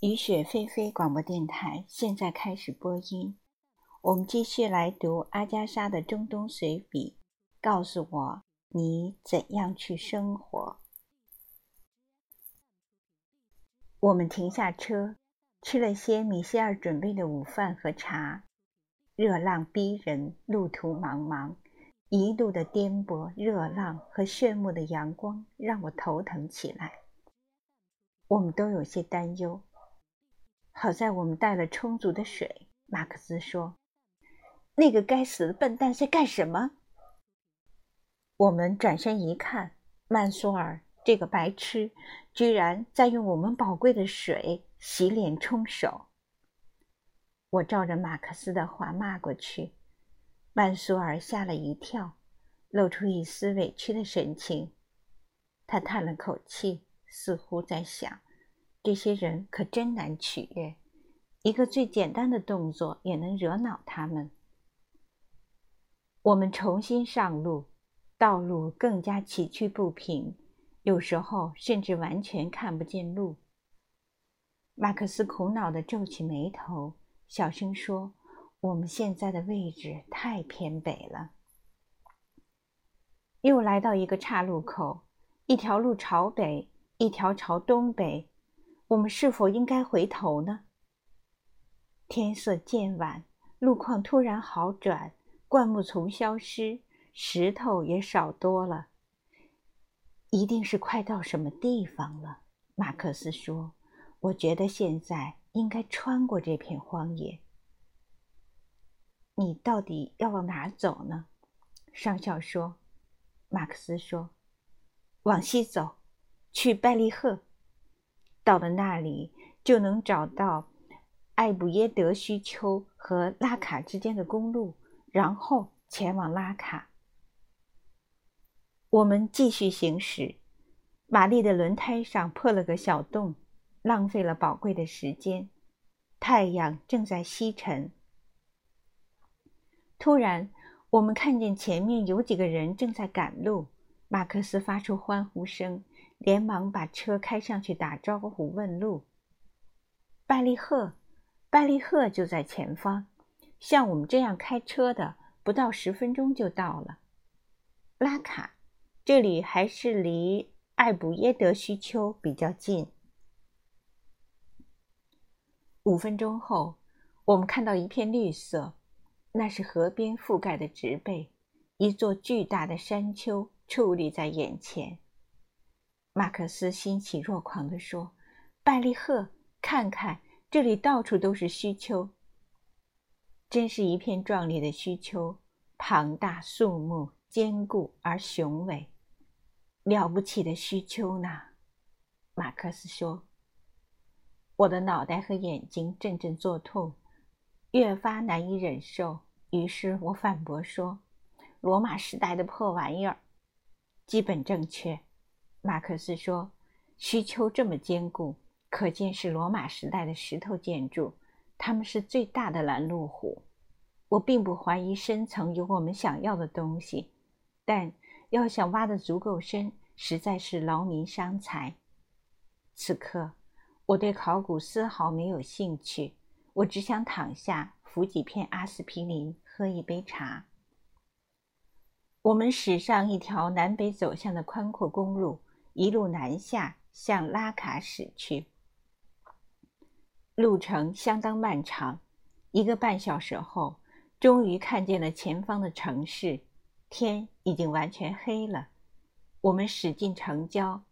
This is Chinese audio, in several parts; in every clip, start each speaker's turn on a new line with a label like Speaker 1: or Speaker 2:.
Speaker 1: 雨雪霏霏广播电台现在开始播音。我们继续来读阿加莎的中东随笔。告诉我，你怎样去生活？我们停下车，吃了些米歇尔准备的午饭和茶。热浪逼人，路途茫茫，一路的颠簸、热浪和炫目的阳光让我头疼起来。我们都有些担忧。好在我们带了充足的水，马克思说：“那个该死的笨蛋在干什么？”我们转身一看，曼苏尔这个白痴居然在用我们宝贵的水洗脸冲手。我照着马克思的话骂过去，曼苏尔吓了一跳，露出一丝委屈的神情。他叹了口气，似乎在想。这些人可真难取悦，一个最简单的动作也能惹恼他们。我们重新上路，道路更加崎岖不平，有时候甚至完全看不见路。马克思苦恼地皱起眉头，小声说：“我们现在的位置太偏北了。”又来到一个岔路口，一条路朝北，一条朝东北。我们是否应该回头呢？天色渐晚，路况突然好转，灌木丛消失，石头也少多了。一定是快到什么地方了，马克思说：“我觉得现在应该穿过这片荒野。”你到底要往哪走呢？上校说。马克思说：“往西走，去拜利赫。”到了那里，就能找到艾布耶德须丘和拉卡之间的公路，然后前往拉卡。我们继续行驶，马丽的轮胎上破了个小洞，浪费了宝贵的时间。太阳正在西沉。突然，我们看见前面有几个人正在赶路。马克思发出欢呼声。连忙把车开上去打招呼问路。拜利赫，拜利赫就在前方，像我们这样开车的，不到十分钟就到了。拉卡，这里还是离艾卜耶德须丘比较近。五分钟后，我们看到一片绿色，那是河边覆盖的植被，一座巨大的山丘矗立在眼前。马克思欣喜若狂地说：“拜利赫，看看，这里到处都是须丘，真是一片壮丽的须丘，庞大、肃穆、坚固而雄伟，了不起的须丘呢。”马克思说：“我的脑袋和眼睛阵阵作痛，越发难以忍受。于是我反驳说：‘罗马时代的破玩意儿，基本正确。’”马克思说：“需求这么坚固，可见是罗马时代的石头建筑。它们是最大的拦路虎。我并不怀疑深层有我们想要的东西，但要想挖得足够深，实在是劳民伤财。此刻，我对考古丝毫没有兴趣，我只想躺下，服几片阿司匹林，喝一杯茶。我们驶上一条南北走向的宽阔公路。”一路南下，向拉卡驶去。路程相当漫长，一个半小时后，终于看见了前方的城市。天已经完全黑了。我们驶进城郊，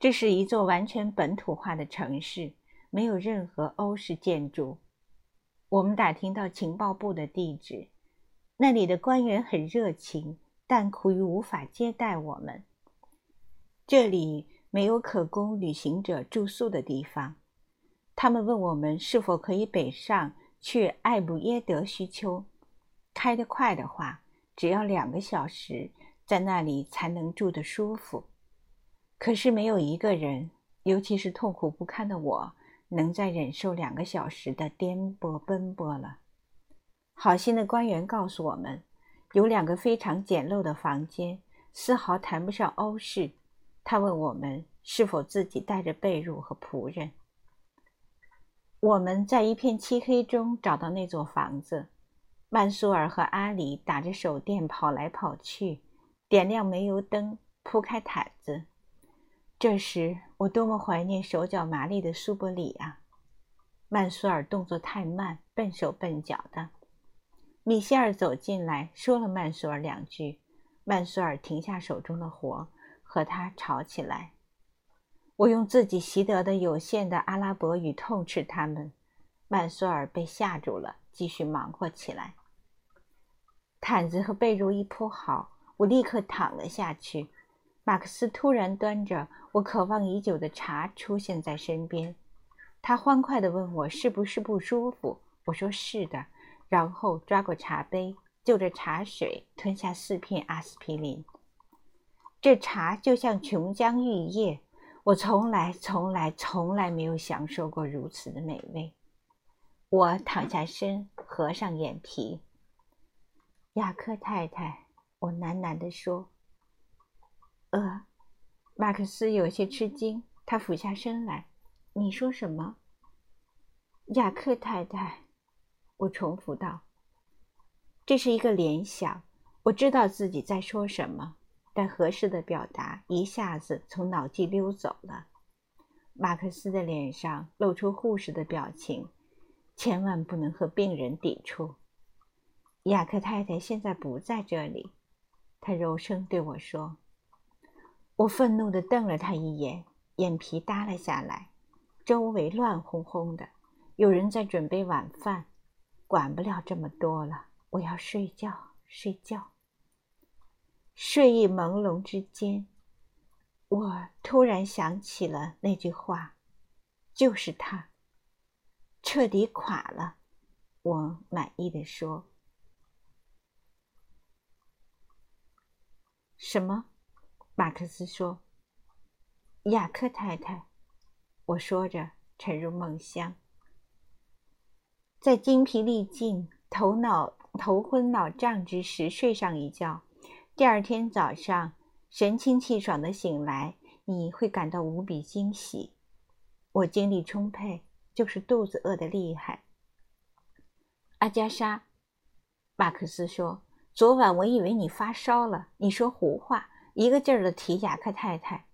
Speaker 1: 这是一座完全本土化的城市，没有任何欧式建筑。我们打听到情报部的地址，那里的官员很热情，但苦于无法接待我们。这里没有可供旅行者住宿的地方。他们问我们是否可以北上去艾布耶德须丘，开得快的话，只要两个小时，在那里才能住得舒服。可是没有一个人，尤其是痛苦不堪的我，能再忍受两个小时的颠簸奔波了。好心的官员告诉我们，有两个非常简陋的房间，丝毫谈不上欧式。他问我们是否自己带着被褥和仆人。我们在一片漆黑中找到那座房子。曼苏尔和阿里打着手电跑来跑去，点亮煤油灯，铺开毯子。这时，我多么怀念手脚麻利的苏伯里啊！曼苏尔动作太慢，笨手笨脚的。米歇尔走进来，说了曼苏尔两句。曼苏尔停下手中的活，和他吵起来。我用自己习得的有限的阿拉伯语痛斥他们。曼苏尔被吓住了，继续忙活起来。毯子和被褥一铺好，我立刻躺了下去。马克思突然端着我渴望已久的茶出现在身边，他欢快地问我是不是不舒服。我说是的，然后抓过茶杯，就着茶水吞下四片阿司匹林。这茶就像琼浆玉液，我从来、从来、从来没有享受过如此的美味。我躺下身，合上眼皮。雅克太太，我喃喃地说：“呃。”马克思有些吃惊，他俯下身来：“你说什么？”雅克太太，我重复道：“这是一个联想，我知道自己在说什么，但合适的表达一下子从脑际溜走了。”马克思的脸上露出护士的表情，千万不能和病人抵触。雅克太太现在不在这里，她柔声对我说。我愤怒地瞪了他一眼，眼皮耷了下来。周围乱哄哄的，有人在准备晚饭。管不了这么多了，我要睡觉，睡觉。睡意朦胧之间，我突然想起了那句话，就是他彻底垮了。我满意的说。什么？马克思说：“雅克太太。”我说着沉入梦乡，在精疲力尽、头脑头昏脑胀之时睡上一觉，第二天早上神清气爽的醒来，你会感到无比惊喜。我精力充沛，就是肚子饿得厉害。阿加莎，马克思说：“昨晚我以为你发烧了，你说胡话。”一个劲儿的提雅克太太，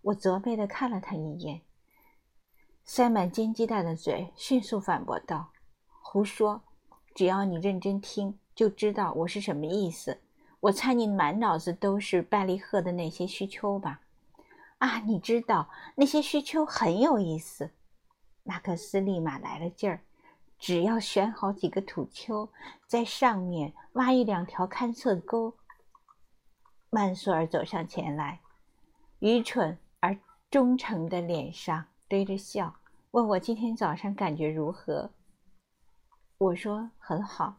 Speaker 1: 我责备的看了他一眼，塞满煎鸡蛋的嘴迅速反驳道：“胡说！只要你认真听，就知道我是什么意思。我猜你满脑子都是拜利赫的那些需求吧？啊，你知道那些需求很有意思。”马克思立马来了劲儿：“只要选好几个土丘，在上面挖一两条勘测沟。”曼苏尔走上前来，愚蠢而忠诚的脸上堆着笑，问我今天早上感觉如何。我说很好。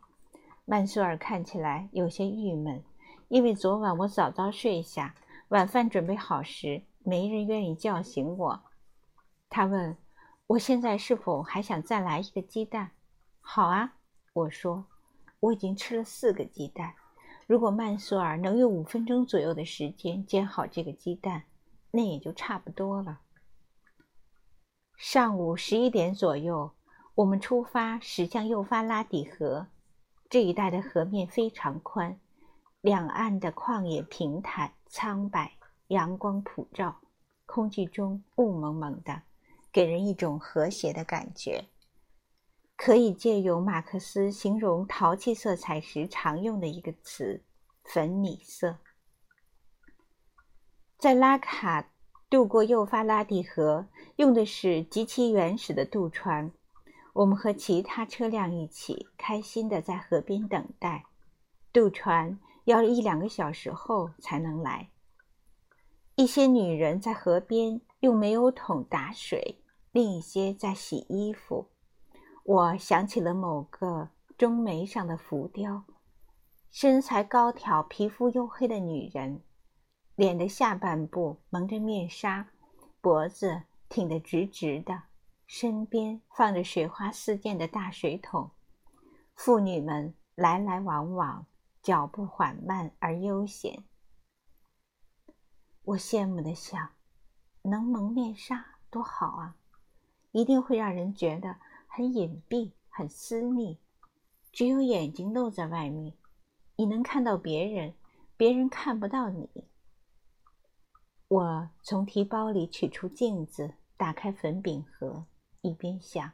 Speaker 1: 曼苏尔看起来有些郁闷，因为昨晚我早早睡下，晚饭准备好时，没人愿意叫醒我。他问我现在是否还想再来一个鸡蛋？好啊，我说，我已经吃了四个鸡蛋。如果曼苏尔能用五分钟左右的时间煎好这个鸡蛋，那也就差不多了。上午十一点左右，我们出发驶向幼发拉底河。这一带的河面非常宽，两岸的旷野平坦苍白，阳光普照，空气中雾蒙蒙的，给人一种和谐的感觉。可以借用马克思形容陶器色彩时常用的一个词“粉米色”。在拉卡渡过幼发拉底河，用的是极其原始的渡船。我们和其他车辆一起，开心地在河边等待。渡船要一两个小时后才能来。一些女人在河边用煤油桶打水，另一些在洗衣服。我想起了某个中眉上的浮雕，身材高挑、皮肤黝黑的女人，脸的下半部蒙着面纱，脖子挺得直直的，身边放着水花四溅的大水桶。妇女们来来往往，脚步缓慢而悠闲。我羡慕地想：能蒙面纱多好啊！一定会让人觉得很隐蔽、很私密。只有眼睛露在外面，你能看到别人，别人看不到你。我从提包里取出镜子，打开粉饼盒，一边想：“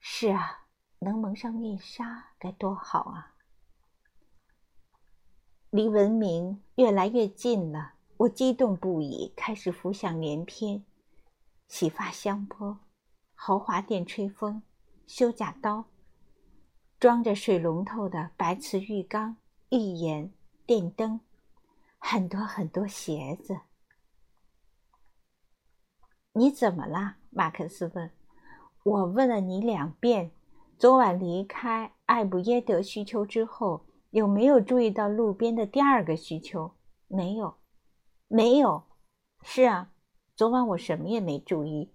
Speaker 1: 是啊，能蒙上面纱该多好啊！”离文明越来越近了，我激动不已，开始浮想联翩：洗发香波、豪华电吹风、修甲刀。装着水龙头的白瓷浴缸、浴盐、电灯，很多很多鞋子。你怎么了？马克思问。我问了你两遍，昨晚离开艾布耶德需求之后，有没有注意到路边的第二个需求？没有，没有。是啊，昨晚我什么也没注意。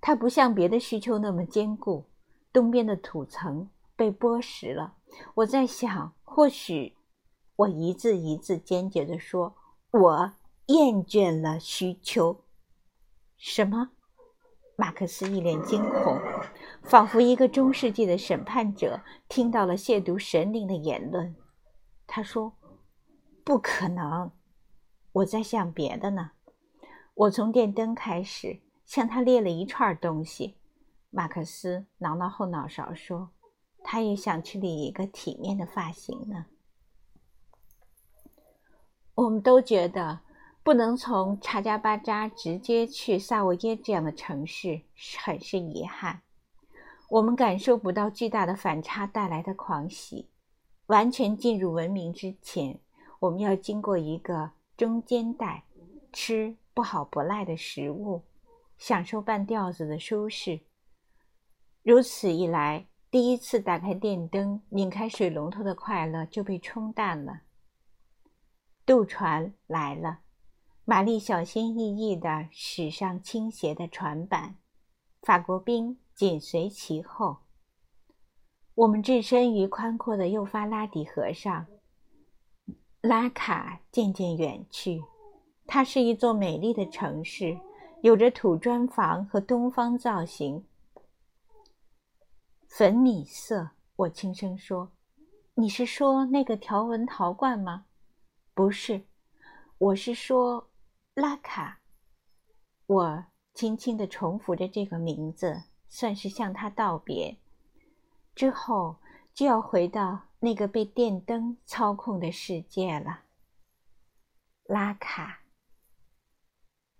Speaker 1: 它不像别的需求那么坚固。东边的土层被剥蚀了。我在想，或许我一字一字坚决地说：“我厌倦了需求。”什么？马克思一脸惊恐，仿佛一个中世纪的审判者听到了亵渎神灵的言论。他说：“不可能！”我在想别的呢。我从电灯开始，向他列了一串东西。马克思挠挠后脑勺说：“他也想去理一个体面的发型呢。”我们都觉得不能从查加巴扎直接去萨沃耶这样的城市是很是遗憾。我们感受不到巨大的反差带来的狂喜。完全进入文明之前，我们要经过一个中间带，吃不好不赖的食物，享受半吊子的舒适。如此一来，第一次打开电灯、拧开水龙头的快乐就被冲淡了。渡船来了，玛丽小心翼翼地驶上倾斜的船板，法国兵紧随其后。我们置身于宽阔的幼发拉底河上，拉卡渐渐远去。它是一座美丽的城市，有着土砖房和东方造型。粉米色，我轻声说：“你是说那个条纹陶罐吗？”“不是，我是说拉卡。”我轻轻地重复着这个名字，算是向他道别。之后就要回到那个被电灯操控的世界了。拉卡。